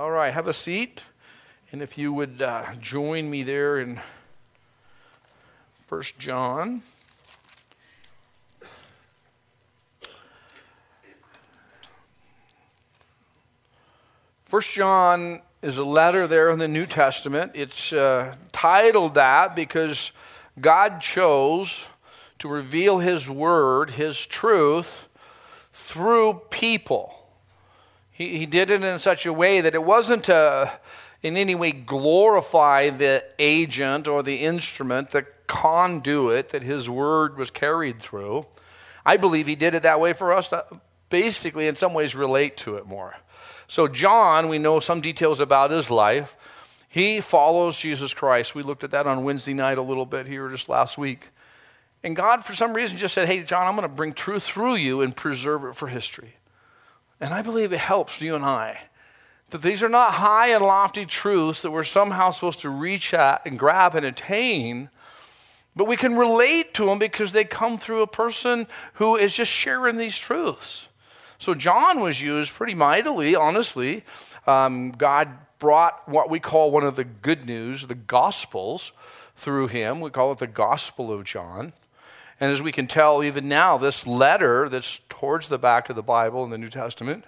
All right, have a seat. And if you would uh, join me there in First John. First John is a letter there in the New Testament. It's uh, titled that because God chose to reveal His Word, His truth, through people. He, he did it in such a way that it wasn't to in any way glorify the agent or the instrument, the conduit that his word was carried through. I believe he did it that way for us to basically, in some ways, relate to it more. So, John, we know some details about his life. He follows Jesus Christ. We looked at that on Wednesday night a little bit here just last week. And God, for some reason, just said, Hey, John, I'm going to bring truth through you and preserve it for history. And I believe it helps you and I. That these are not high and lofty truths that we're somehow supposed to reach at and grab and attain, but we can relate to them because they come through a person who is just sharing these truths. So John was used pretty mightily, honestly. Um, God brought what we call one of the good news, the Gospels, through him. We call it the Gospel of John. And as we can tell, even now, this letter that's towards the back of the Bible in the New Testament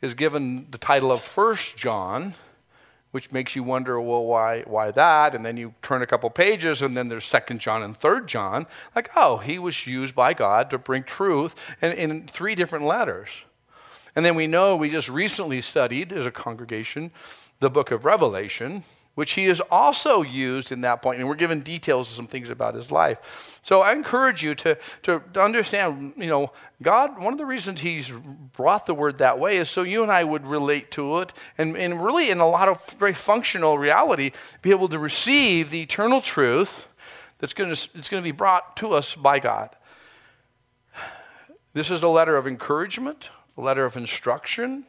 is given the title of First John, which makes you wonder, well, why, why that? And then you turn a couple pages, and then there's Second John and Third John. Like, oh, he was used by God to bring truth in, in three different letters. And then we know we just recently studied as a congregation the book of Revelation, which he has also used in that point, and we're given details of some things about his life. So I encourage you to, to, to, understand, you know, God, one of the reasons he's brought the word that way is so you and I would relate to it, and, and really, in a lot of very functional reality, be able to receive the eternal truth that's going to, that's going to be brought to us by God. This is a letter of encouragement, a letter of instruction,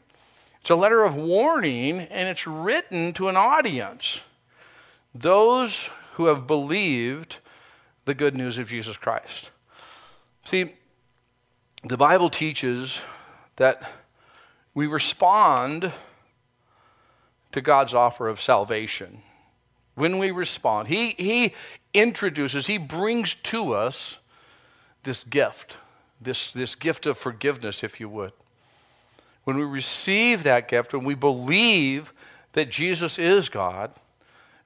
it's a letter of warning, and it's written to an audience those who have believed the good news of Jesus Christ. See, the Bible teaches that we respond to God's offer of salvation. When we respond, He, he introduces, He brings to us this gift, this, this gift of forgiveness, if you would when we receive that gift, when we believe that Jesus is God,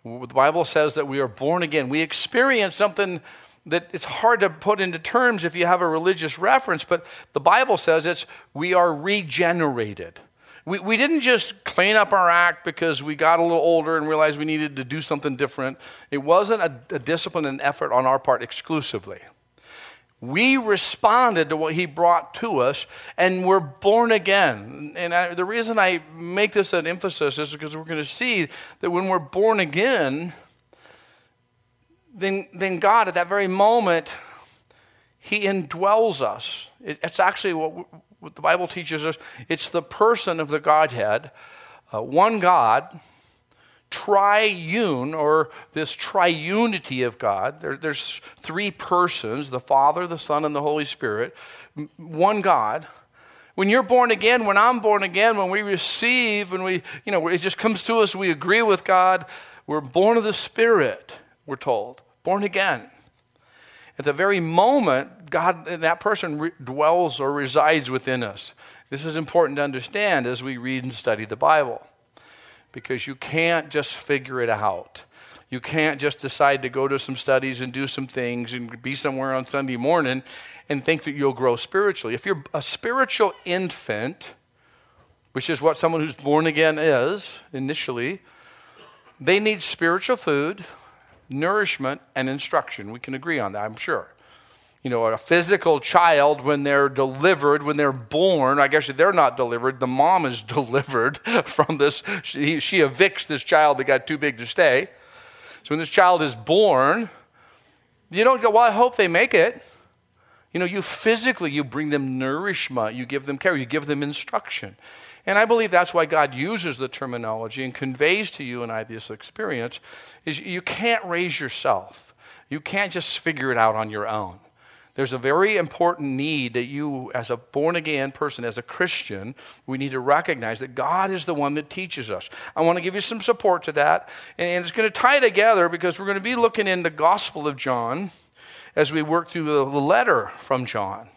the Bible says that we are born again. We experience something that it's hard to put into terms if you have a religious reference, but the Bible says it's we are regenerated. We, we didn't just clean up our act because we got a little older and realized we needed to do something different. It wasn't a, a discipline and effort on our part exclusively. We responded to what he brought to us and we're born again. And I, the reason I make this an emphasis is because we're going to see that when we're born again, then, then God, at that very moment, he indwells us. It, it's actually what, what, the Bible teaches us it's the person of the Godhead, uh, one God triune or this triunity of God. There, there's three persons the Father, the Son, and the Holy Spirit, one God. When you're born again, when I'm born again, when we receive, when we, you know, it just comes to us, we agree with God, we're born of the Spirit, we're told, born again. At the very moment, God, that person re- dwells or resides within us. This is important to understand as we read and study the Bible because you can't just figure it out. You can't just decide to go to some studies and do some things and be somewhere on Sunday morning and think that you'll grow spiritually. If you're a spiritual infant, which is what someone who's born again is initially, they need spiritual food, nourishment, and instruction. We can agree on that, I'm sure you know, a physical child when they're delivered, when they're born. I guess they're not delivered. The mom is delivered from this. She, she evicts this child that got too big to stay. So when this child is born, you don't go, well, I hope they make it. You know, you physically, you bring them nourishment, you give them care, you give them instruction. And I believe that's why God uses the terminology and conveys to you and I this experience is you can't raise yourself. You can't just figure it out on your own. There's a very important need that you, as a born again person, as a Christian, we need to recognize that God is the one that teaches us. I want to give you some support to that. And it's going to tie together because we're going to be looking in the Gospel of John as we work through the letter from John.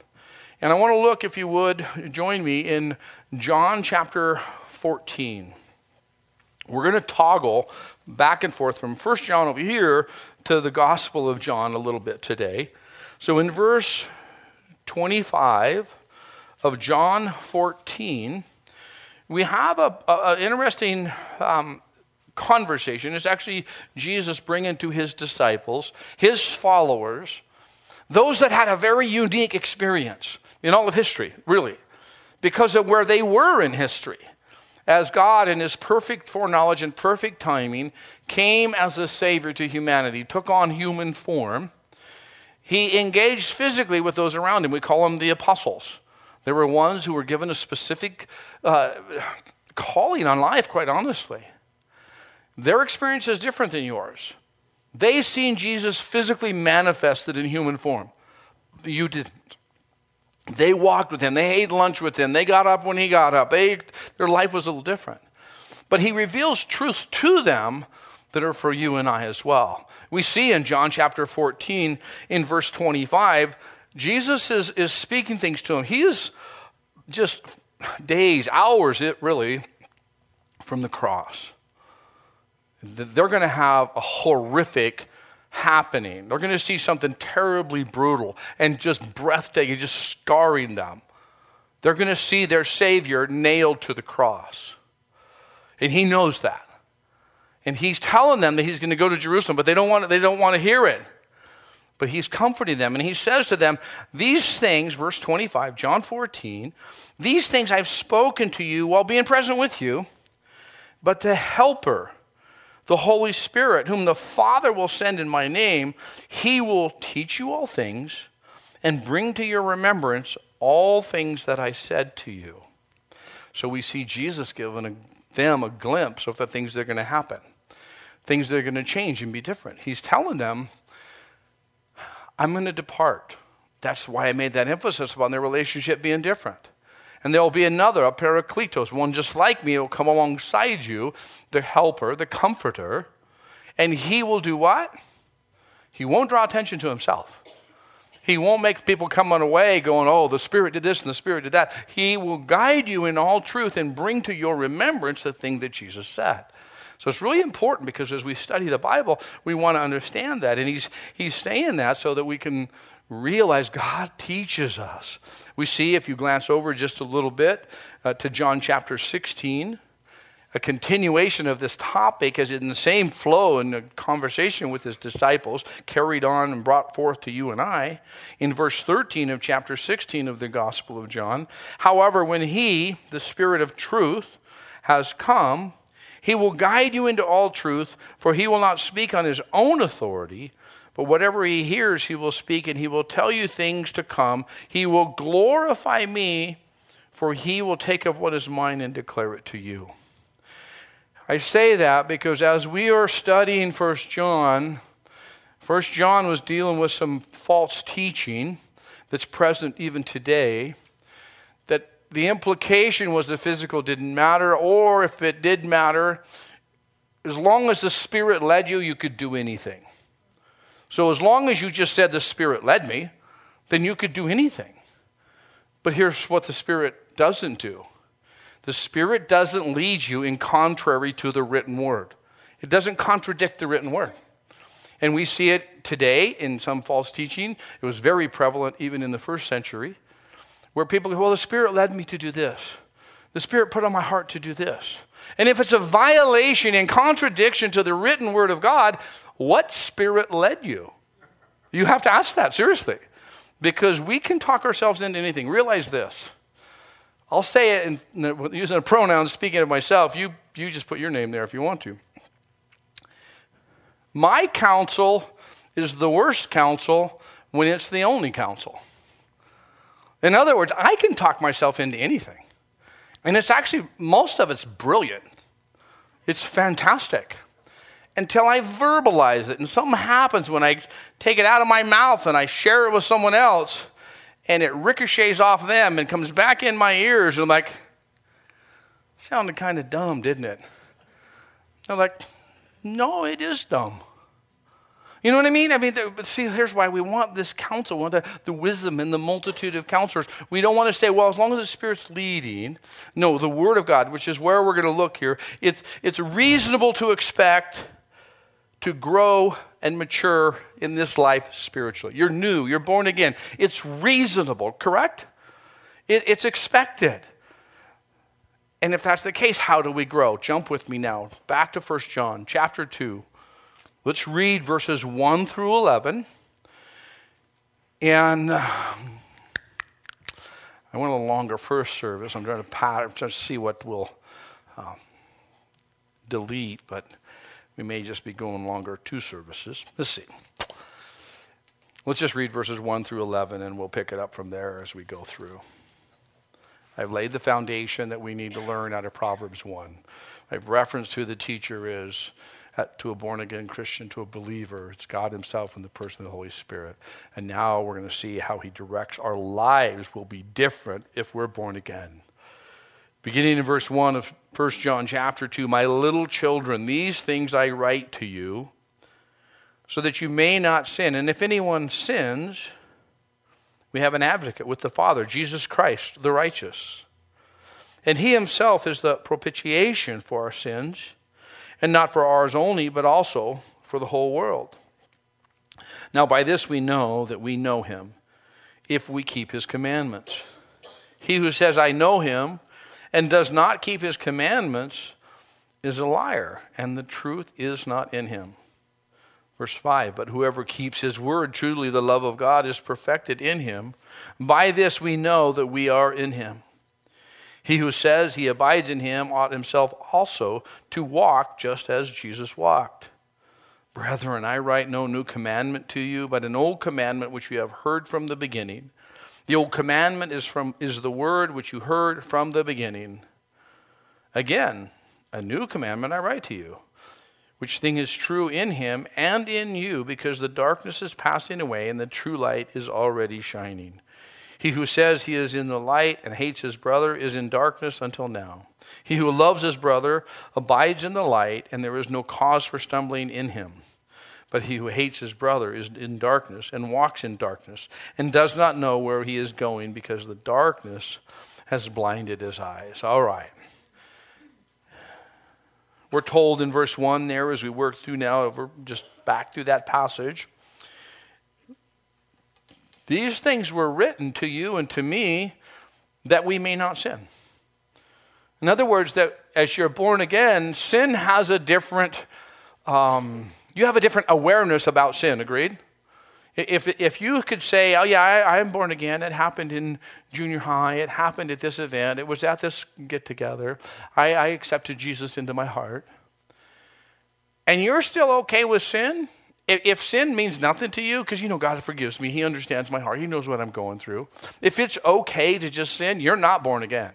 And I want to look, if you would, join me in John chapter 14. We're going to toggle back and forth from 1 John over here to the Gospel of John a little bit today. So in verse 25 of John 14, we have an interesting um, conversation. It's actually Jesus bringing to his disciples, his followers, those that had a very unique experience in all of history, really, because of where they were in history. As God, in his perfect foreknowledge and perfect timing, came as a savior to humanity, took on human form, he engaged physically with those around him. We call them the apostles. There were ones who were given a specific uh, calling on life, quite honestly. Their experience is different than yours. They seen Jesus physically manifested in human form. You didn't. They walked with him. They ate lunch with him. They got up when he got up. They, their life was a little different. But he reveals truths to them that are for you and I as well. We see in John chapter 14, in verse 25, Jesus is, is speaking things to him. He is just days, hours, it really, from the cross they're going to have a horrific happening. They're going to see something terribly brutal and just breathtaking, just scarring them. They're going to see their Savior nailed to the cross. And he knows that. And he's telling them that he's going to go to Jerusalem, but they don't want, they don't want to hear it. But he's comforting them, and he says to them, These things, verse 25, John 14, these things I've spoken to you while being present with you, but the Helper, the Holy Spirit, whom the Father will send in my name, he will teach you all things and bring to your remembrance all things that I said to you. So we see Jesus giving them a glimpse of the things that are going to happen, things that are going to change and be different. He's telling them, I'm going to depart. That's why I made that emphasis upon their relationship being different. And there will be another, a paracletos, one just like me, will come alongside you, the helper, the comforter. And he will do what? He won't draw attention to himself. He won't make people come on away going, oh, the Spirit did this and the Spirit did that. He will guide you in all truth and bring to your remembrance the thing that Jesus said. So it's really important because as we study the Bible, we want to understand that. And he's, he's saying that so that we can realize God teaches us. We see, if you glance over just a little bit uh, to John chapter 16, a continuation of this topic as in the same flow in the conversation with his disciples, carried on and brought forth to you and I, in verse 13 of chapter 16 of the Gospel of John. However, when he, the Spirit of truth, has come, he will guide you into all truth, for he will not speak on his own authority but whatever he hears, he will speak, and he will tell you things to come. He will glorify me, for he will take of what is mine and declare it to you. I say that because as we are studying First John, First John was dealing with some false teaching that's present even today. The implication was the physical didn't matter, or if it did matter, as long as the Spirit led you, you could do anything. So as long as you just said the Spirit led me, then you could do anything. But here's what the Spirit doesn't do the Spirit doesn't lead you in contrary to the written word, it doesn't contradict the written word. And we see it today in some false teaching. It was very prevalent even in the first century, where people go, Well, the Spirit led me to do this. The Spirit put on my heart to do this. And if it's a violation and contradiction to the written word of God, what spirit led you? You have to ask that, seriously. Because we can talk ourselves into anything. Realize this. I'll say it in, using a pronoun, speaking of myself. You, you just put your name there if you want to. My counsel is the worst counsel when it's the only counsel. In other words, I can talk myself into anything. And it's actually, most of it's brilliant. It's fantastic. until I verbalize it. And something happens when I take it out of my mouth and I share it with someone else, and it ricochets off them and comes back in my ears. And I'm like, sounded kind of dumb, didn't it? I'm like, no, it is dumb. You know what I mean? I mean, see, here's why we want this counsel, we want the, the wisdom and the multitude of counselors. We don't want to say, well, as long as the Spirit's leading. No, the Word of God, which is where we're going to look here, it's, it's reasonable to expect to grow and mature in this life spiritually. You're new, you're born again. It's reasonable, correct? It, it's expected. And if that's the case, how do we grow? Jump with me now back to 1 John chapter 2. Let's read verses 1 through 11. And uh, I went a little longer first service. I'm trying to, trying to see what we'll uh, delete, but we may just be going longer two services. Let's see. Let's just read verses 1 through 11 and we'll pick it up from there as we go through. I've laid the foundation that we need to learn out of Proverbs 1. I've referenced who the teacher is to a born again Christian, to a believer. It's God Himself in the person of the Holy Spirit. And now we're going to see how He directs our lives will be different if we're born again. Beginning in verse 1 of 1 John chapter 2 My little children, these things I write to you so that you may not sin. And if anyone sins, we have an advocate with the Father, Jesus Christ, the righteous. And he himself is the propitiation for our sins and not for ours only, but also for the whole world. Now, by this we know that we know him, if we keep his commandments. He who says, I know him, and does not keep his commandments, is a liar, and the truth is not in him. Verse 5 But whoever keeps his word, truly the love of God is perfected in him. By this we know that we are in him. He who says he abides in him ought himself also to walk just as Jesus walked. Brethren, I write no new commandment to you, but an old commandment which you have heard from the beginning. The old commandment is, from, is the word which you heard from the beginning. Again, a new commandment I write to you, which thing is true in him and in you, because the darkness is passing away and the true light is already shining. He who says he is in the light and hates his brother is in darkness until now. He who loves his brother abides in the light, and there is no cause for stumbling in him. But he who hates his brother is in darkness and walks in darkness and does not know where he is going because the darkness has blinded his eyes. All right. We're told in verse 1 there as we work through now, just back through that passage, these things were written to you and to me that we may not sin. In other words, that as you're born again, sin has a different, um, you have a different awareness about sin, agreed? If, if you could say, oh, yeah, I, I'm born again, it happened in junior high, it happened at this event, it was at this get together, I, I accepted Jesus into my heart, and you're still okay with sin, if, sin means nothing to you, because you know God forgives me, He understands my heart, He knows what I'm going through. If it's okay to just sin, you're not born again.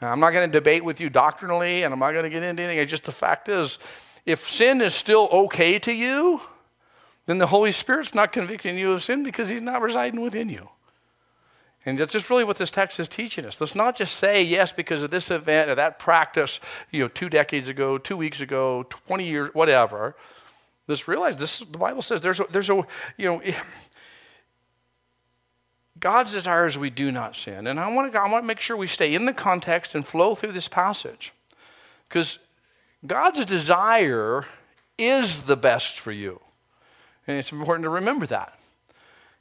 Now, I'm not going to debate with you doctrinally, and I'm not going to get into anything. It's just the fact is, if sin is still okay to you, then the Holy Spirit's not convicting you of sin because He's not residing within you. And that's just really what this text is teaching us. Let's not just say yes because of this event or that practice, you know, two decades ago, two weeks ago, 20 years, whatever. Let's realize this. The Bible says there's a, there's a you know. God's desire is we do not sin, and I want to I want to make sure we stay in the context and flow through this passage, because God's desire is the best for you, and it's important to remember that.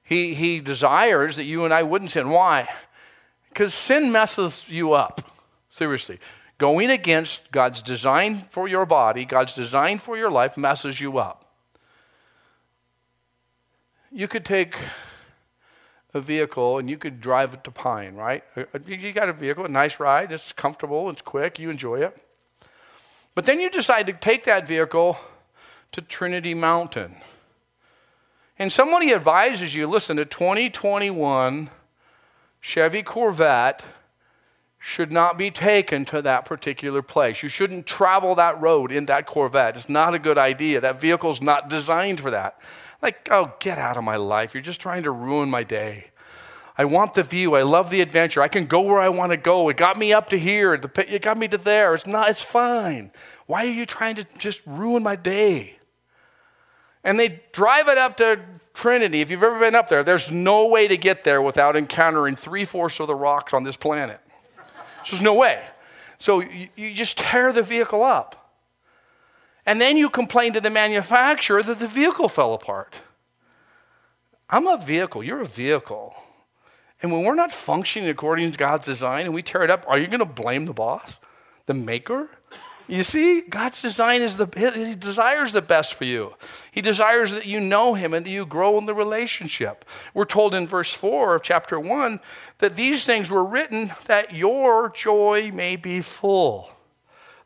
He He desires that you and I wouldn't sin. Why? Because sin messes you up. Seriously, Going against God's design for your body, God's design for your life, messes you up. You could take a vehicle and you could drive it to Pine, right? Uh, uh, you got a vehicle, a nice ride, it's comfortable, it's quick, you enjoy it. But then you decide to take that vehicle to Trinity Mountain. And somebody advises you listen, a 2021 Chevy Corvette should not be taken to that particular place. You shouldn't travel that road in that Corvette. It's not a good idea. That vehicle's not designed for that. Like, oh, get out of my life. You're just trying to ruin my day. I want the view. I love the adventure. I can go where I want to go. It got me up to here. It got me to there. It's not, it's fine. Why are you trying to just ruin my day? And they drive it up to Trinity. If you've ever been up there, there's no way to get there without encountering three fourths of the rocks on this planet. There's no way. So you, you just tear the vehicle up. And then you complain to the manufacturer that the vehicle fell apart. I'm a vehicle, you're a vehicle. And when we're not functioning according to God's design and we tear it up, are you going to blame the boss, the maker? You see, God's design is the, He desires the best for you. He desires that you know Him and that you grow in the relationship. We're told in verse 4 of chapter 1 that these things were written that your joy may be full.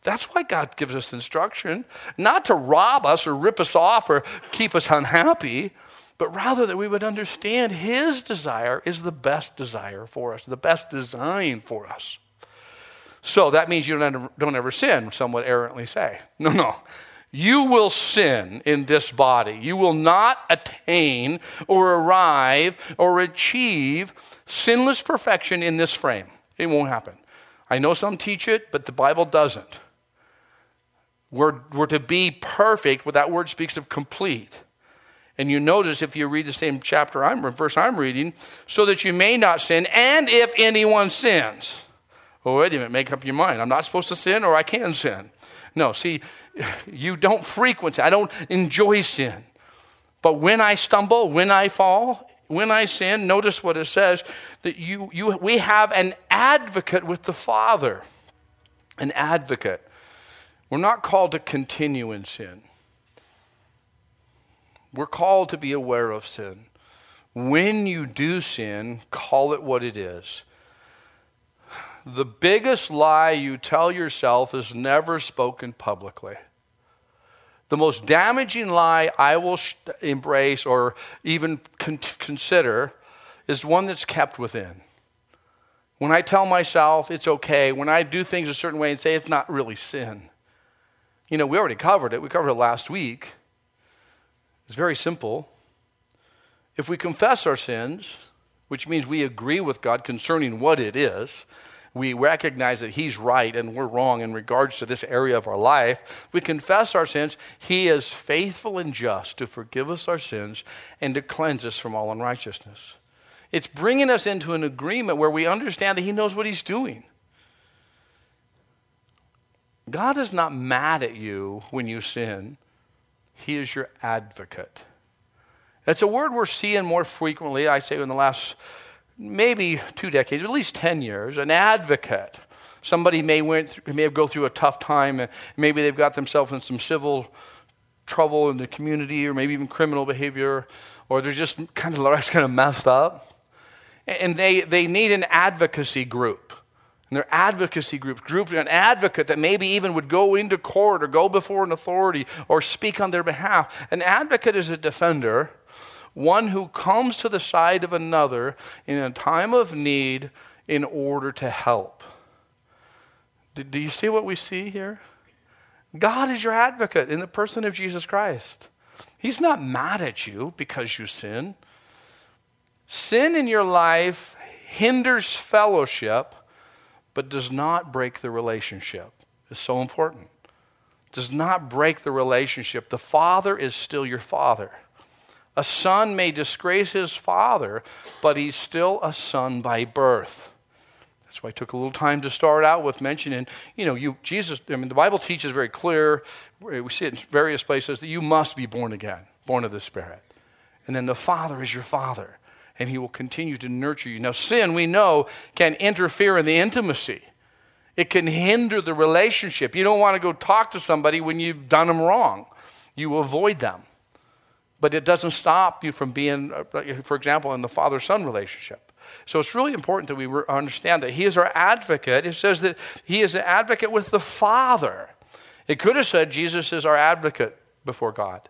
That's why God gives us instruction, not to rob us or rip us off or keep us unhappy, but rather that we would understand His desire is the best desire for us, the best design for us. So that means you don't, don't ever sin, some would errantly say. No, no. You will sin in this body. You will not attain or arrive or achieve sinless perfection in this frame. It won't happen. I know some teach it, but the Bible doesn't. We're, we're to be perfect, what that word speaks of complete. And you notice if you read the same chapter I'm verse I'm reading, so that you may not sin, and if anyone sins. Well, wait a minute, make up your mind. I'm not supposed to sin or I can sin. No, see, you don't frequent, I don't enjoy sin. But when I stumble, when I fall, when I sin, notice what it says that you, you, we have an advocate with the Father. An advocate. We're not called to continue in sin. We're called to be aware of sin. When you do sin, call it what it is the biggest lie you tell yourself is never spoken publicly. The most damaging lie I will embrace or even con- consider is one that's kept within. When I tell myself it's okay, when I do things a certain way and say it's not really sin. You know, we already covered it. We covered it last week. It's very simple. If we confess our sins, which means we agree with God concerning what it is, we recognize that He's right and we're wrong in regards to this area of our life, we confess our sins. He is faithful and just to forgive us our sins and to cleanse us from all unrighteousness. It's bringing us into an agreement where we understand that He knows what He's doing. God is not mad at you when you sin, He is your advocate. That's a word we're seeing more frequently, I'd say, in the last maybe two decades, at least 10 years, an advocate. Somebody may, went through, may have go through a tough time. Maybe they've got themselves in some civil trouble in the community or maybe even criminal behavior, or they're just kind of, life's kind of messed up. And they, they need an advocacy group. And their advocacy group, group, an advocate that maybe even would go into court or go before an authority or speak on their behalf. An advocate is a defender one who comes to the side of another in a time of need in order to help. Do, you see what we see here? God is your advocate in the person of Jesus Christ. He's not mad at you because you sin. Sin in your life hinders fellowship, but does not break the relationship. It's so important. Does not break the relationship. The Father is still your Father. A son may disgrace his father, but he's still a son by birth. That's why I took a little time to start out with mentioning, you know, you Jesus, I mean, the Bible teaches very clear, we see it in various places, that you must be born again, born of the Spirit. And then the Father is your Father, and He will continue to nurture you. Now, sin, we know, can interfere in the intimacy. It can hinder the relationship. You don't want to go talk to somebody when you've done them wrong. You avoid them. But it doesn't stop you from being, uh, for example, in the father son relationship. So it's really important that we understand that He is our advocate. It says that He is an advocate with the Father. It could have said Jesus is our advocate before God.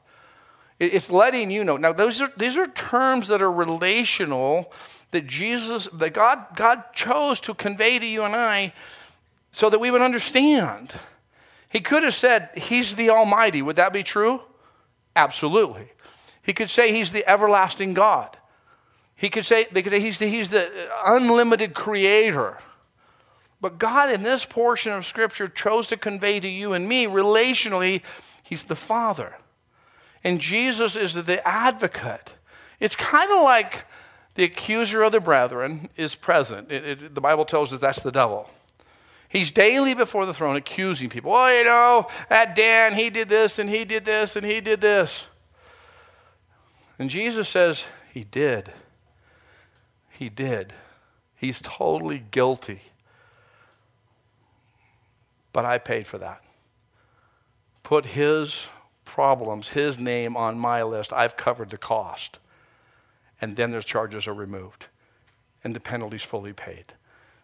It's letting you know. Now, those are, these are terms that are relational that Jesus, that God, God chose to convey to you and I so that we would understand. He could have said, He's the Almighty. Would that be true? Absolutely. He could say He's the everlasting God. He could say, they could say he's, the, he's the unlimited creator. But God, in this portion of Scripture, chose to convey to you and me relationally, He's the Father. And Jesus is the advocate. It's kind of like the accuser of the brethren is present. It, it, the Bible tells us that's the devil. He's daily before the throne accusing people. Oh, you know, that Dan, he did this and he did this and he did this. And Jesus says, He did. He did. He's totally guilty. But I paid for that. Put his problems, his name on my list. I've covered the cost. And then their charges are removed and the penalty's fully paid.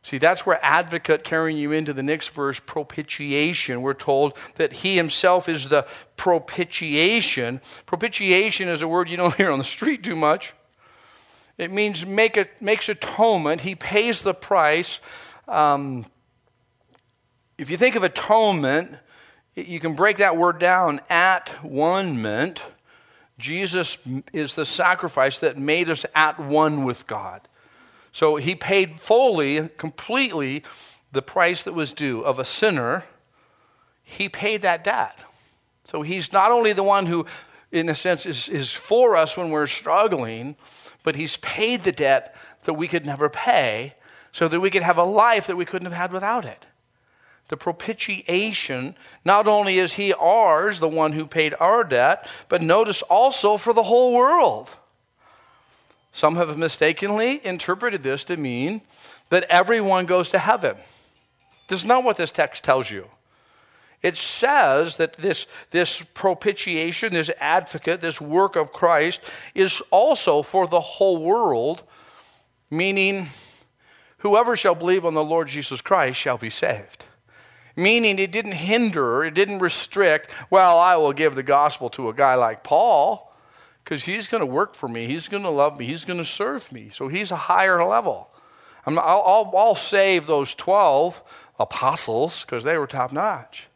See, that's where advocate carrying you into the next verse, propitiation. We're told that he himself is the propitiation. Propitiation is a word you don't hear on the street too much. It means make it, makes atonement. He pays the price. Um, if you think of atonement, you can break that word down at one meant. Jesus is the sacrifice that made us at one with God. So he paid fully, completely, the price that was due of a sinner. He paid that debt. So he's not only the one who, in a sense, is, is for us when we're struggling, but he's paid the debt that we could never pay so that we could have a life that we couldn't have had without it the propitiation, not only is he ours, the one who paid our debt, but notice also for the whole world. Some have mistakenly interpreted this to mean that everyone goes to heaven. This is not what this text tells you. It says that this, this propitiation, this advocate, this work of Christ is also for the whole world, meaning whoever shall believe on the Lord Jesus Christ shall be saved meaning it didn't hinder, it didn't restrict, well, I will give the gospel to a guy like Paul because he's going to work for me, he's going to love me, he's going to serve me. So he's a higher level. i will I'll, I'll save those 12 apostles because they were top notch.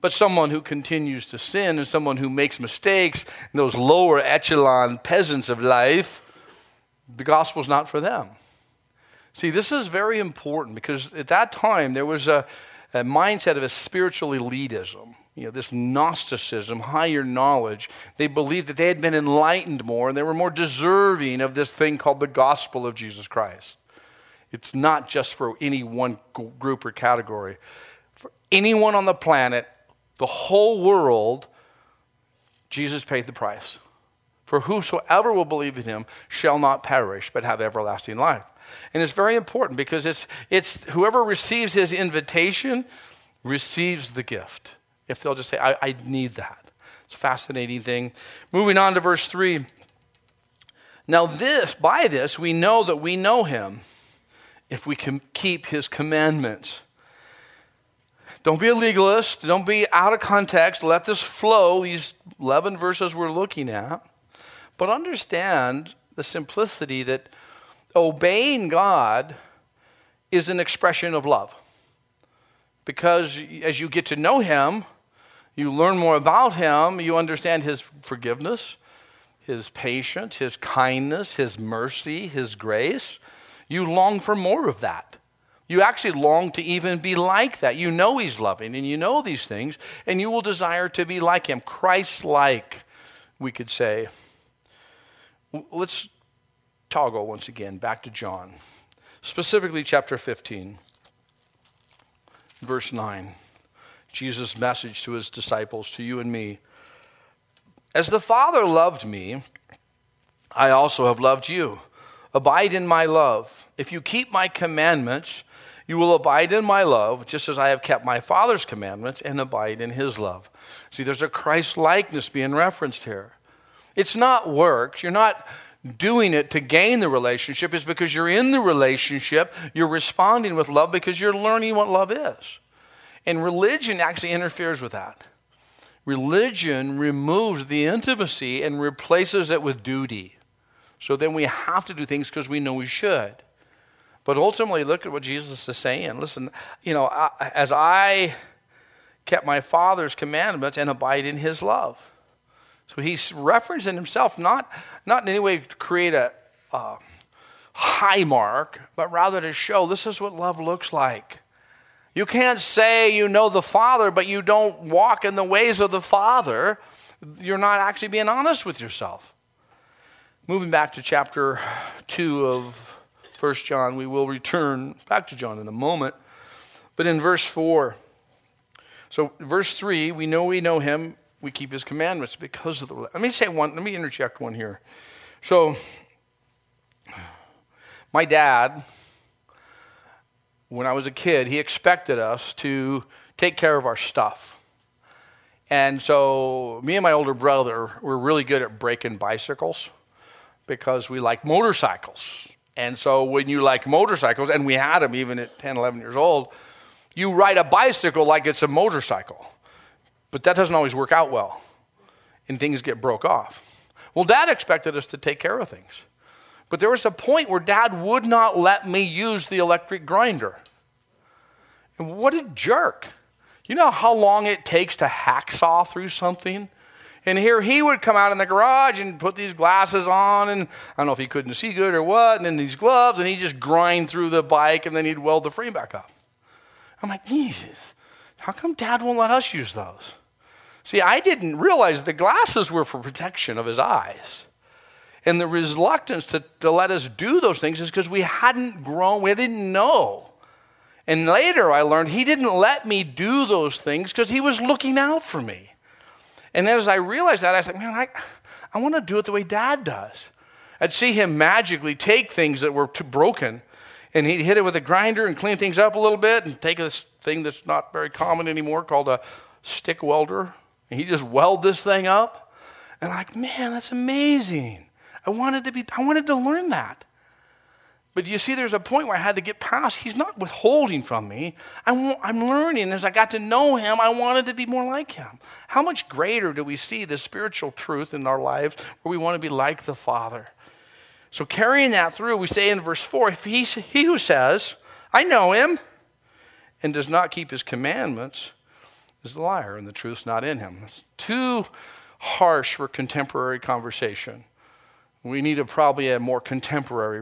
But someone who continues to sin and someone who makes mistakes, those lower echelon peasants of life, the gospel's not for them. See, this is very important because at that time there was a, a mindset of a spiritual elitism. You know, this Gnosticism, higher knowledge. They believed that they had been enlightened more and they were more deserving of this thing called the gospel of Jesus Christ. It's not just for any one group or category. For anyone on the planet, the whole world, Jesus paid the price. For whosoever will believe in him shall not perish, but have everlasting life. And it's very important because it's, it's whoever receives his invitation receives the gift. If they'll just say, I, I need that. It's a fascinating thing. Moving on to verse 3. Now, this, by this, we know that we know him if we can keep his commandments. Don't be a legalist. Don't be out of context. Let this flow, these 11 verses we're looking at. But understand the simplicity that obeying God is an expression of love. Because as you get to know Him, you learn more about Him, you understand His forgiveness, His patience, His kindness, His mercy, His grace. You long for more of that. You actually long to even be like that. You know He's loving and you know these things, and you will desire to be like Him, Christ like, we could say. Let's toggle once again back to John, specifically chapter 15, verse 9. Jesus' message to his disciples, to you and me. As the Father loved me, I also have loved you. Abide in my love. If you keep my commandments, you will abide in my love, just as I have kept my Father's commandments and abide in his love. See, there's a Christ likeness being referenced here. It's not works. You're not doing it to gain the relationship It's because you're in the relationship, you're responding with love because you're learning what love is. And religion actually interferes with that. Religion removes the intimacy and replaces it with duty. So then we have to do things because we know we should. But ultimately, look at what Jesus is saying. Listen, you know, as I kept my Father's commandments and abide in his love. So he's referencing himself, not, not in any way to create a, a high mark, but rather to show this is what love looks like. You can't say you know the Father, but you don't walk in the ways of the Father. You're not actually being honest with yourself. Moving back to chapter 2 of 1 John, we will return back to John in a moment. But in verse 4, so verse 3, we know we know him, we keep his commandments because of the. Let me say one, let me interject one here. So, my dad, when I was a kid, he expected us to take care of our stuff. And so, me and my older brother were really good at breaking bicycles because we like motorcycles. And so when you like motorcycles, and we had them even at 10, 11 years old, you ride a bicycle like it's a motorcycle. But that doesn't always work out well, and things get broke off. Well, dad expected us to take care of things. But there was a point where dad would not let me use the electric grinder. And what a jerk. You know how long it takes to hacksaw through something? And here he would come out in the garage and put these glasses on, and I don't know if he couldn't see good or what, and then these gloves, and he'd just grind through the bike, and then he'd weld the frame back up. I'm like, Jesus, how come dad won't let us use those? See, I didn't realize the glasses were for protection of his eyes. And the reluctance to, to let us do those things is because we hadn't grown, we didn't know. And later I learned he didn't let me do those things because he was looking out for me. And then as I realized that, I said, man, I, I want to do it the way dad does. I'd see him magically take things that were too broken and he'd hit it with a grinder and clean things up a little bit and take this thing that's not very common anymore called a stick welder. And he just weld this thing up. And I'm like, man, that's amazing. I wanted to be, I wanted to learn that. But you see, there's a point where I had to get past. He's not withholding from me. I'm, I'm learning. As I got to know him, I wanted to be more like him. How much greater do we see the spiritual truth in our lives where we want to be like the Father? So, carrying that through, we say in verse 4 if he, he who says, I know him, and does not keep his commandments, is a liar, and the truth's not in him. It's too harsh for contemporary conversation. We need a, probably a more contemporary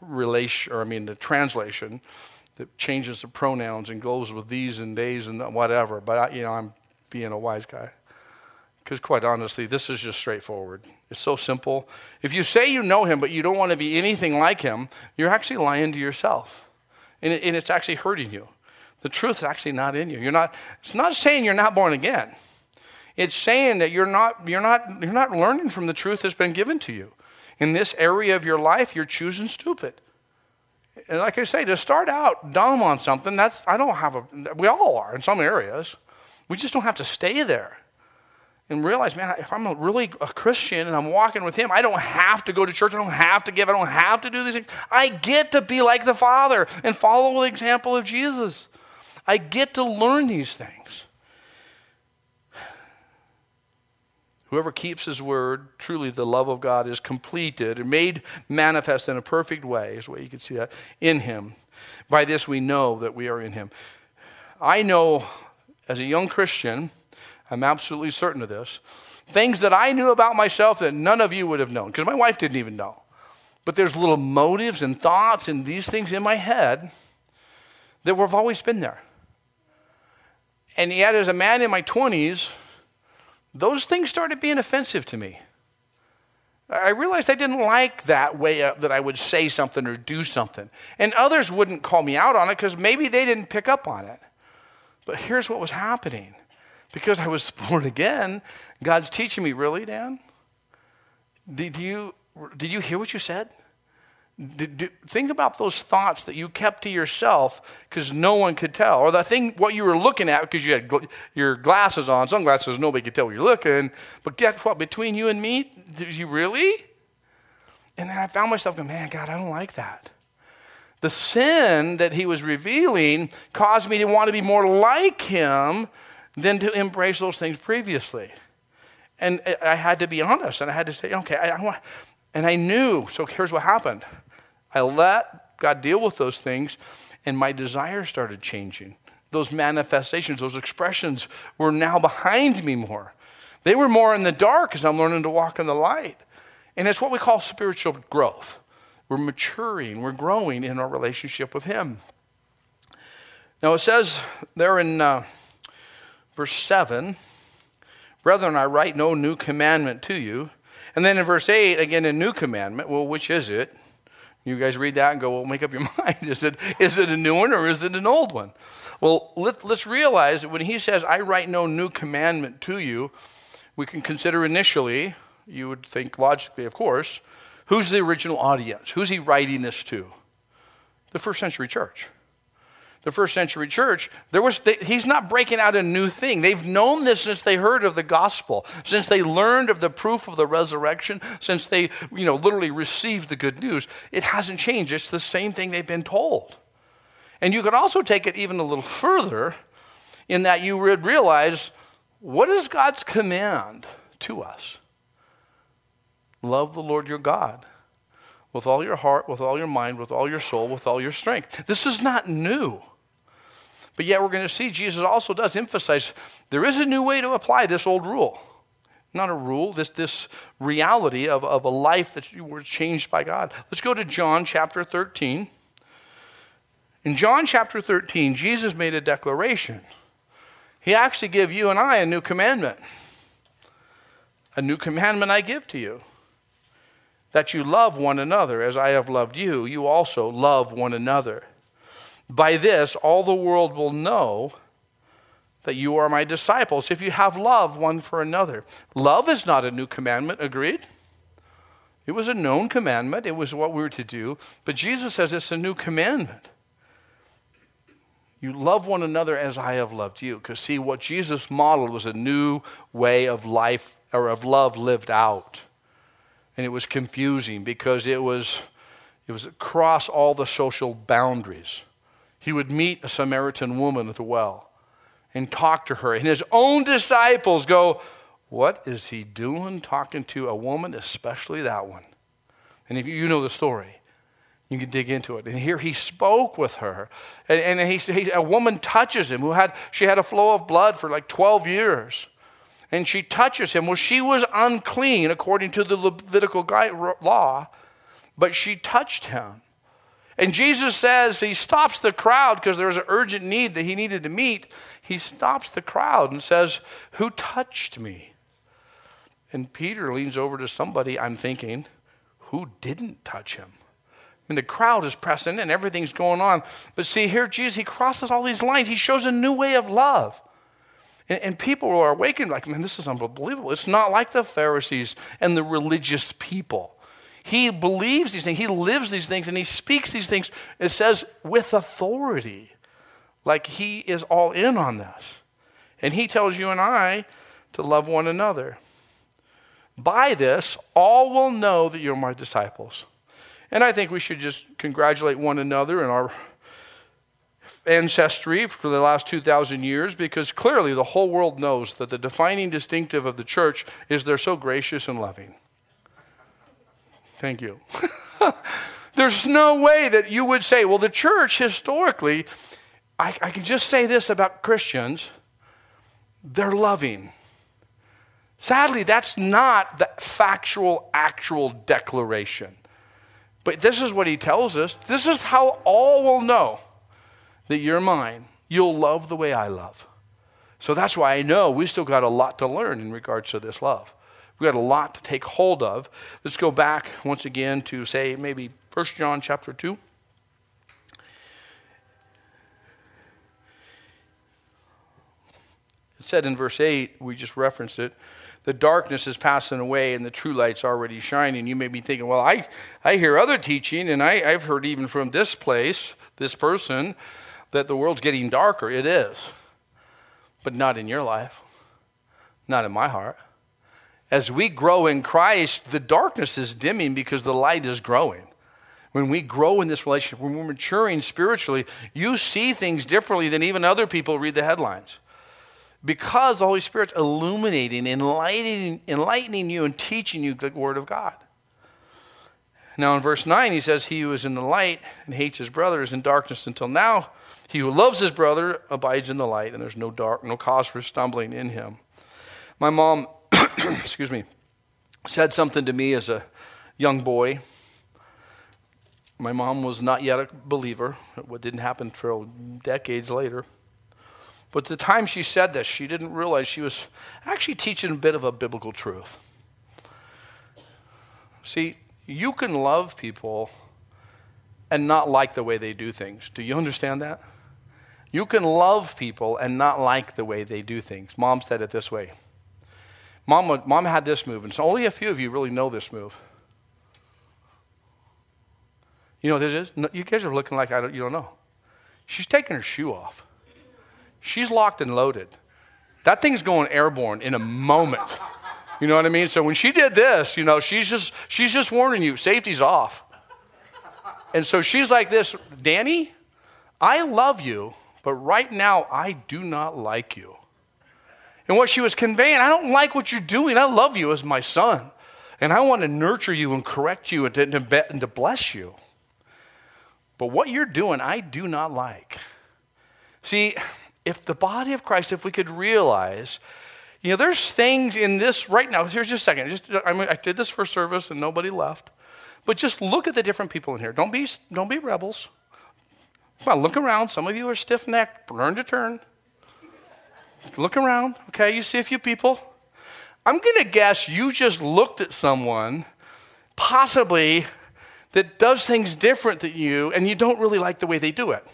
relation, or I mean, the translation that changes the pronouns and goes with these and days and whatever. But I, you know, I'm being a wise guy because quite honestly, this is just straightforward. It's so simple. If you say you know him, but you don't want to be anything like him, you're actually lying to yourself, and, it, and it's actually hurting you. The truth is actually not in you. You're not. It's not saying you're not born again. It's saying that you're not. You're not. You're not learning from the truth that's been given to you in this area of your life, you're choosing stupid. And like I say, to start out dumb on something, that's I don't have a we all are in some areas. We just don't have to stay there. And realize, man, if I'm a really a Christian and I'm walking with him, I don't have to go to church, I don't have to give, I don't have to do these things. I get to be like the Father and follow the example of Jesus. I get to learn these things. Whoever keeps his word, truly the love of God is completed and made manifest in a perfect way, is the way you can see that, in him. By this we know that we are in him. I know as a young Christian, I'm absolutely certain of this, things that I knew about myself that none of you would have known, because my wife didn't even know. But there's little motives and thoughts and these things in my head that have always been there. And yet, as a man in my 20s, those things started being offensive to me. I realized I didn't like that way uh, that I would say something or do something. And others wouldn't call me out on it because maybe they didn't pick up on it. But here's what was happening because I was born again, God's teaching me, really, Dan? Did you, did you hear what you said? Think about those thoughts that you kept to yourself because no one could tell, or the thing what you were looking at because you had gl- your glasses on, sunglasses, nobody could tell what you're looking. But guess what? Between you and me, did you really? And then I found myself going, man, God, I don't like that. The sin that he was revealing caused me to want to be more like him than to embrace those things previously. And uh, I had to be honest and I had to say, okay, I, I want, and I knew. So here's what happened I let God deal with those things, and my desire started changing. Those manifestations, those expressions were now behind me more. They were more in the dark as I'm learning to walk in the light. And it's what we call spiritual growth. We're maturing, we're growing in our relationship with Him. Now it says there in uh, verse 7 Brethren, I write no new commandment to you. And then in verse 8, again, a new commandment. Well, which is it? You guys read that and go, well, make up your mind. Is it, is it a new one or is it an old one? Well, let, let's realize that when he says, I write no new commandment to you, we can consider initially, you would think logically, of course, who's the original audience? Who's he writing this to? The first century church the first century church, there was, they, he's not breaking out a new thing. They've known this since they heard of the gospel, since they learned of the proof of the resurrection, since they, you know, literally received the good news. It hasn't changed. It's the same thing they've been told. And you could also take it even a little further in that you would realize what is God's command to us? Love the Lord your God with all your heart, with all your mind, with all your soul, with all your strength. This is not new. But yet we're going to see Jesus also does emphasize there is a new way to apply this old rule. Not a rule, this, this reality of, of a life that you were changed by God. Let's go to John chapter 13. In John chapter 13, Jesus made a declaration. He actually gave you and I a new commandment. A new commandment I give to you that you love one another as I have loved you. You also love one another. By this, all the world will know that you are my disciples if you have love one for another. Love is not a new commandment, agreed? It was a known commandment, it was what we were to do, but Jesus says it's a new commandment. You love one another as I have loved you. Because, see, what Jesus modeled was a new way of life or of love lived out. And it was confusing because it was, it was across all the social boundaries. He would meet a Samaritan woman at the well and talk to her. And his own disciples go, What is he doing talking to a woman, especially that one? And if you know the story, you can dig into it. And here he spoke with her. And, and he, he, a woman touches him who had, she had a flow of blood for like 12 years. And she touches him. Well, she was unclean according to the Levitical law, but she touched him. And Jesus says he stops the crowd because there was an urgent need that he needed to meet. He stops the crowd and says, Who touched me? And Peter leans over to somebody, I'm thinking, who didn't touch him? I mean, the crowd is pressing and everything's going on. But see, here Jesus, he crosses all these lines. He shows a new way of love. And, and people are awakened like, man, this is unbelievable. It's not like the Pharisees and the religious people. He believes these things, he lives these things, and he speaks these things, it says, with authority. Like he is all in on this. And he tells you and I to love one another. By this, all will know that you're my disciples. And I think we should just congratulate one another in our ancestry for the last 2,000 years because clearly the whole world knows that the defining distinctive of the church is they're so gracious and loving. Thank you. There's no way that you would say, well, the church historically, I, I can just say this about Christians they're loving. Sadly, that's not the factual, actual declaration. But this is what he tells us. This is how all will know that you're mine. You'll love the way I love. So that's why I know we still got a lot to learn in regards to this love. We've got a lot to take hold of. Let's go back once again to say maybe 1 John chapter 2. It said in verse 8, we just referenced it, the darkness is passing away and the true light's already shining. You may be thinking, well, I, I hear other teaching, and I, I've heard even from this place, this person, that the world's getting darker. It is. But not in your life, not in my heart as we grow in Christ, the darkness is dimming because the light is growing. When we grow in this relationship, when we're maturing spiritually, you see things differently than even other people read the headlines. because the Holy Spirit's illuminating, enlightening, enlightening you, and teaching you the Word of God. Now, in verse 9, he says, He who is in the light and hates his brother is in darkness until now. He who loves his brother abides in the light, and there's no dark, no cause for stumbling in him. My mom, excuse me, said something to me as a young boy. My mom was not yet a believer. What didn't happen until decades later. But the time she said this, she didn't realize she was actually teaching a bit of a biblical truth. See, you can love people and not like the way they do things. Do you understand that? You can love people and not like the way they do things. Mom said it this way. Mom, Mom had this move, and so only a few of you really know this move. You know what this is? No, you guys are looking like I don't, you don't know. She's taking her shoe off. She's locked and loaded. That thing's going airborne in a moment. You know what I mean? So when she did this, you know, she's just she's just warning you, safety's off. And so she's like this, Danny, I love you, but right now I do not like you. And what she was conveying, I don't like what you're doing. I love you as my son. And I want to nurture you and correct you and to, bless you. But what you're doing, I do not like. See, if the body of Christ, if we could realize, you know, there's things in this right now. Here's just a second. Just, I, mean, I did this for service and nobody left. But just look at the different people in here. Don't be, don't be rebels. On, look around. Some of you are stiff necked, learn to turn. Look around. Okay, you see a few people. I'm going to guess you just looked at someone, possibly, that does things different than you, and you don't really like the way they do it.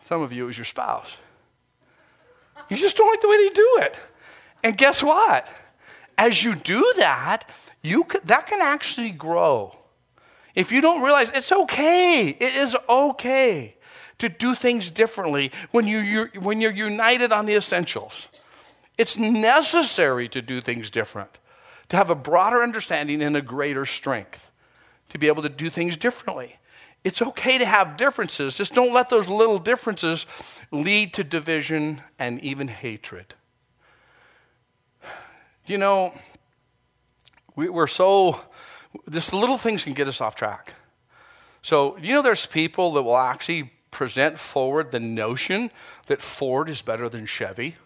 Some of you is your spouse. You just don't like the way they do it. And guess what? As you do that, you that can actually grow. If you don't realize it's okay, it is okay to do things differently when, you, you're, when you're united on the essentials. It's necessary to do things different, to have a broader understanding and a greater strength, to be able to do things differently. It's okay to have differences. Just don't let those little differences lead to division and even hatred. You know, we, are so, just little things can get us off track. So, you know, there's people that will actually present forward the notion that Ford is better than Chevy.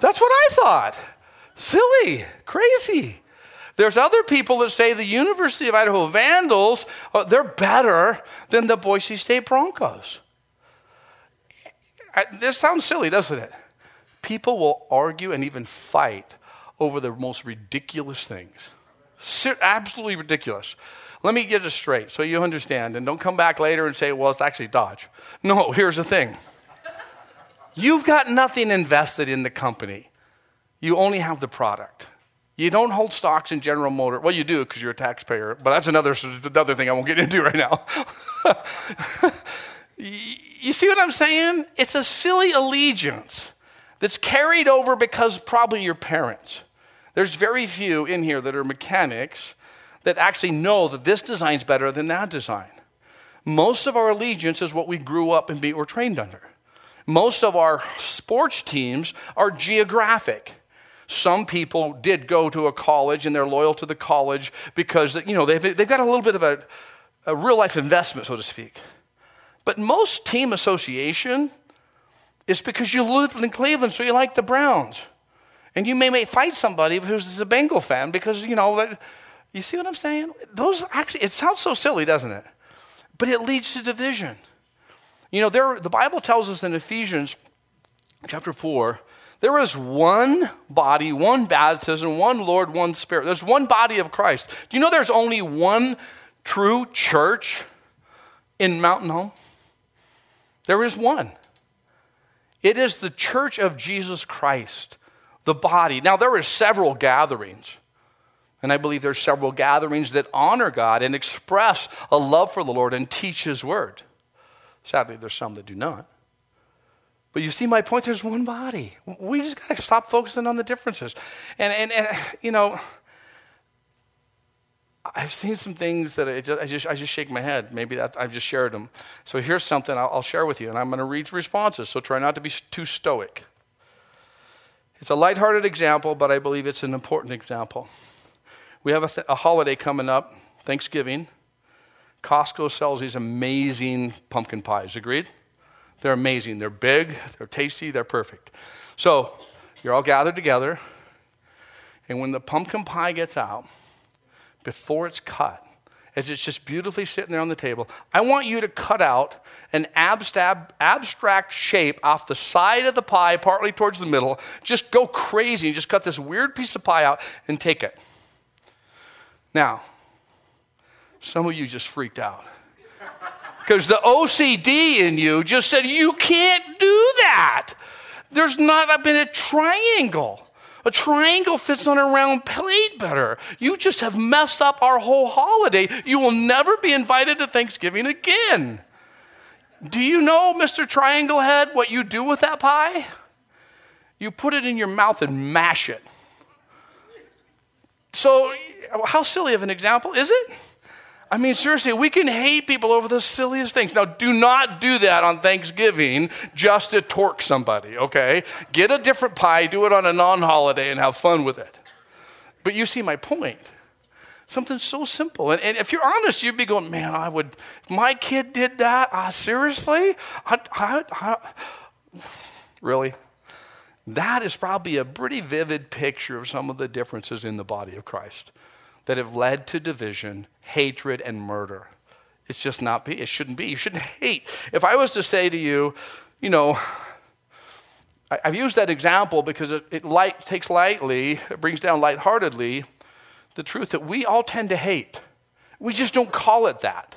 That's what I thought. Silly, crazy. There's other people that say the University of Idaho Vandals, uh, they're better than the Boise State Broncos. This sounds silly, doesn't it? People will argue and even fight over the most ridiculous things. Absolutely ridiculous. Let me get it straight so you understand, and don't come back later and say, well, it's actually Dodge. No, here's the thing you've got nothing invested in the company, you only have the product. You don't hold stocks in General Motor. Well, you do because you're a taxpayer, but that's another, another thing I won't get into right now. you see what I'm saying? It's a silly allegiance that's carried over because probably your parents. There's very few in here that are mechanics that actually know that this design's better than that design. Most of our allegiance is what we grew up and were trained under. Most of our sports teams are geographic. Some people did go to a college and they're loyal to the college because you know they've, they've got a little bit of a, a real life investment, so to speak. But most team association is because you live in Cleveland, so you like the Browns. And you may, may fight somebody who's a Bengal fan because, you know, you see what I'm saying? Those actually, it sounds so silly, doesn't it? But it leads to division. You know, there, the Bible tells us in Ephesians chapter 4 there is one body, one baptism, one Lord, one Spirit. There's one body of Christ. Do you know there's only one true church in Mountain Home? There is one. It is the church of Jesus Christ, the body. Now, there are several gatherings. And I believe there's several gatherings that honor God and express a love for the Lord and teach His word. Sadly, there's some that do not. But you see my point? There's one body. We just got to stop focusing on the differences. And, and, and, you know, I've seen some things that I just, I just, I just shake my head. Maybe I've just shared them. So here's something I'll, I'll share with you, and I'm going to read responses. So try not to be too stoic. It's a lighthearted example, but I believe it's an important example. We have a, th- a holiday coming up, Thanksgiving. Costco sells these amazing pumpkin pies. Agreed? They're amazing. They're big, they're tasty, they're perfect. So you're all gathered together, and when the pumpkin pie gets out, before it's cut, as it's just beautifully sitting there on the table, I want you to cut out an abstract, abstract shape off the side of the pie, partly towards the middle. Just go crazy and just cut this weird piece of pie out and take it. Now, some of you just freaked out. Because the OCD in you just said, You can't do that. There's not been a triangle. A triangle fits on a round plate better. You just have messed up our whole holiday. You will never be invited to Thanksgiving again. Do you know, Mr. Triangle Head, what you do with that pie? You put it in your mouth and mash it. So, how silly of an example is it? I mean, seriously, we can hate people over the silliest things. Now, do not do that on Thanksgiving just to torque somebody, okay? Get a different pie, do it on a non holiday, and have fun with it. But you see my point. Something so simple. And, and, if you're honest, you'd be going, man, I would, if my kid did that, uh, seriously? I, I, I, really? That is probably a pretty vivid picture of some of the differences in the body of Christ that have led to division, hatred, and murder. It's just not be. It shouldn't be. You shouldn't hate. If I was to say to you, you know, I, have used that example because it, it light, takes lightly, it brings down lightheartedly the truth that we all tend to hate. We just don't call it that.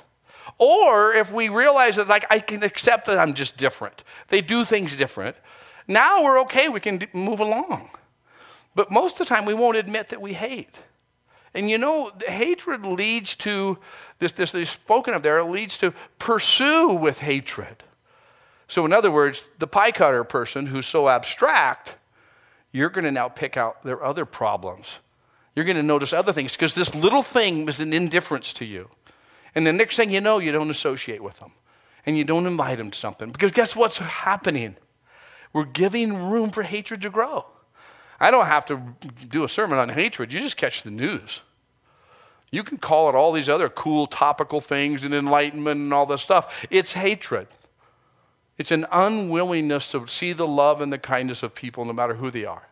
Or if we realize that, like, I can accept that I'm just different, they do things different, now we're okay, we can move along. But most of the time, we won't admit that we hate. And you know, hatred leads to this, this is spoken of there, it leads to pursue with hatred. So, in other words, the pie cutter person who's so abstract, you're going to now pick out their other problems. You're going to notice other things because this little thing is an indifference to you. And the next thing you know, you don't associate with them and you don't invite them to something. Because guess what's happening? We're giving room for hatred to grow. I don't have to do a sermon on hatred. You just catch the news. You can call it all these other cool topical things and enlightenment and all this stuff. It's hatred. It's an unwillingness to see the love and the kindness of people no matter who they are.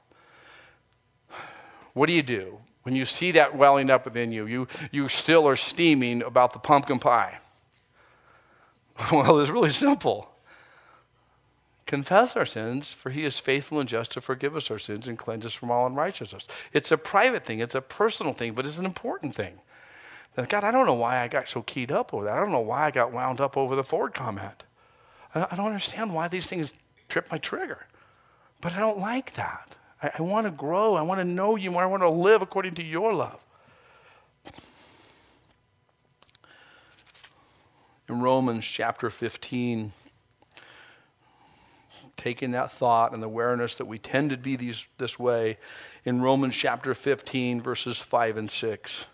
What do you do? When you see that welling up within you, you, you still are steaming about the pumpkin pie. Well, it's really simple confess our sins, for he is faithful and just to forgive us our sins and cleanse us from all unrighteousness. It's a private thing, it's a personal thing, but it's an important thing. God, I don't know why I got so keyed up over that. I don't know why I got wound up over the Ford comment. I don't understand why these things trip my trigger. But I don't like that. I, I want to grow. I want to know you more. I want to live according to your love. In Romans chapter 15, taking that thought and the awareness that we tend to be these, this way in Romans chapter 15, verses 5 and 6.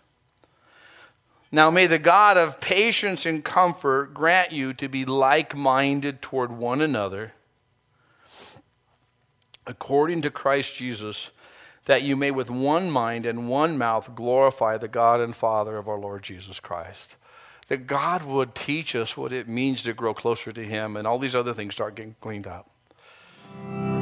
Now may the God of patience and comfort grant you to be like minded toward one another, according to Christ Jesus, that you may with one mind and one mouth glorify the God and Father of our Lord Jesus Christ. That God would teach us what it means to grow closer to Him, and all these other things start getting cleaned up. Thank you.